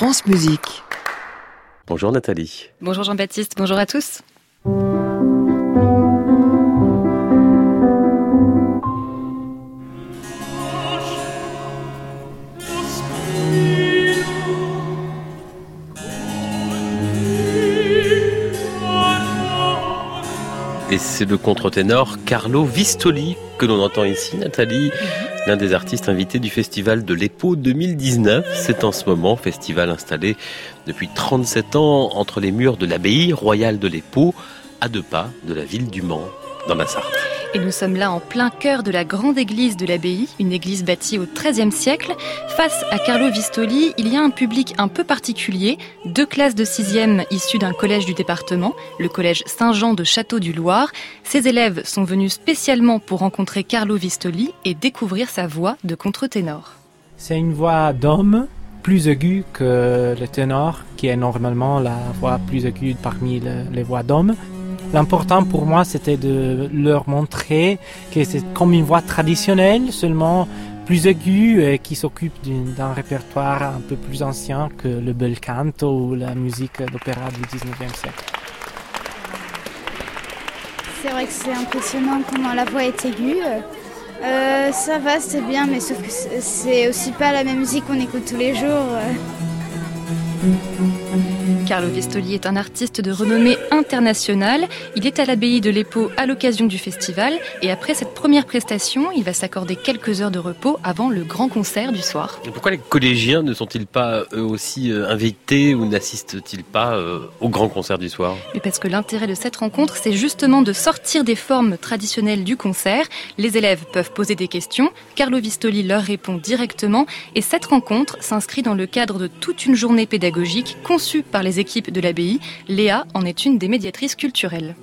France Musique. Bonjour Nathalie. Bonjour Jean-Baptiste, bonjour à tous. Et c'est le contre-ténor Carlo Vistoli que l'on entend ici, Nathalie, l'un des artistes invités du festival de l'EPO 2019. C'est en ce moment festival installé depuis 37 ans entre les murs de l'abbaye royale de l'EPO, à deux pas de la ville du Mans, dans la Sarthe. Et nous sommes là en plein cœur de la grande église de l'abbaye, une église bâtie au XIIIe siècle. Face à Carlo Vistoli, il y a un public un peu particulier, deux classes de sixième issues d'un collège du département, le collège Saint-Jean de Château-du-Loir. Ces élèves sont venus spécialement pour rencontrer Carlo Vistoli et découvrir sa voix de contre-ténor. C'est une voix d'homme plus aiguë que le ténor, qui est normalement la voix plus aiguë parmi le- les voix d'hommes. L'important pour moi, c'était de leur montrer que c'est comme une voix traditionnelle, seulement plus aiguë et qui s'occupe d'un répertoire un peu plus ancien que le bel canto ou la musique d'opéra du 19e siècle. C'est vrai que c'est impressionnant comment la voix est aiguë. Euh, ça va, c'est bien, mais sauf que c'est aussi pas la même musique qu'on écoute tous les jours. Carlo Vistoli est un artiste de renommée internationale. Il est à l'abbaye de l'Épau à l'occasion du festival et après cette première prestation, il va s'accorder quelques heures de repos avant le grand concert du soir. Et pourquoi les collégiens ne sont-ils pas eux aussi euh, invités ou n'assistent-ils pas euh, au grand concert du soir? Mais parce que l'intérêt de cette rencontre, c'est justement de sortir des formes traditionnelles du concert. Les élèves peuvent poser des questions, Carlo Vistoli leur répond directement et cette rencontre s'inscrit dans le cadre de toute une journée pédagogique conçue par les équipes de l'abbaye. Léa en est une des médiatrices culturelles.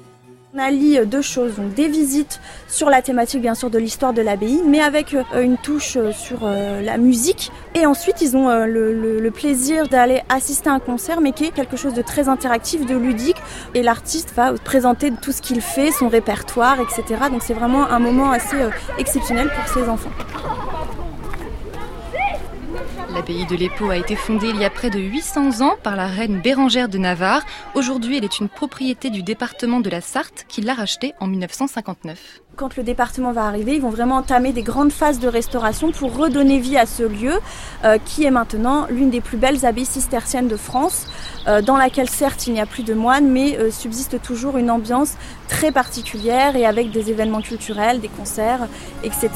On allie euh, deux choses, des visites sur la thématique bien sûr de l'histoire de l'abbaye, mais avec euh, une touche euh, sur la musique. Et ensuite, ils ont le, le- plaisir d'aller assister à un concert, mais qui est quelque chose de très interactif, de ludique. Et l'artiste va présenter tout ce qu'il fait, son répertoire, etc. Donc c'est vraiment un moment assez exceptionnel pour ces enfants. L'abbaye de l'Épau a été fondée il y a près de 800 ans par la reine Bérangère de Navarre. Aujourd'hui, elle est une propriété du département de la Sarthe qui l'a rachetée en 1959. Quand le département va arriver, ils vont vraiment entamer des grandes phases de restauration pour redonner vie à ce lieu euh, qui est maintenant l'une des plus belles abbayes cisterciennes de France, euh, dans laquelle certes il n'y a plus de moines, mais euh, subsiste toujours une ambiance très particulière et avec des événements culturels, des concerts, etc.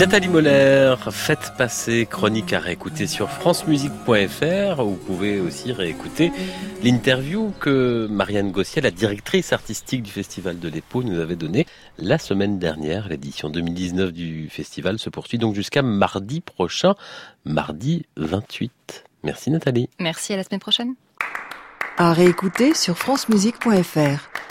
Nathalie Moller, faites passer chronique à réécouter sur francemusique.fr. Vous pouvez aussi réécouter l'interview que Marianne Gossier, la directrice artistique du Festival de l'Épau, nous avait donnée la semaine dernière. L'édition 2019 du festival se poursuit donc jusqu'à mardi prochain, mardi 28. Merci Nathalie. Merci à la semaine prochaine. À réécouter sur francemusique.fr.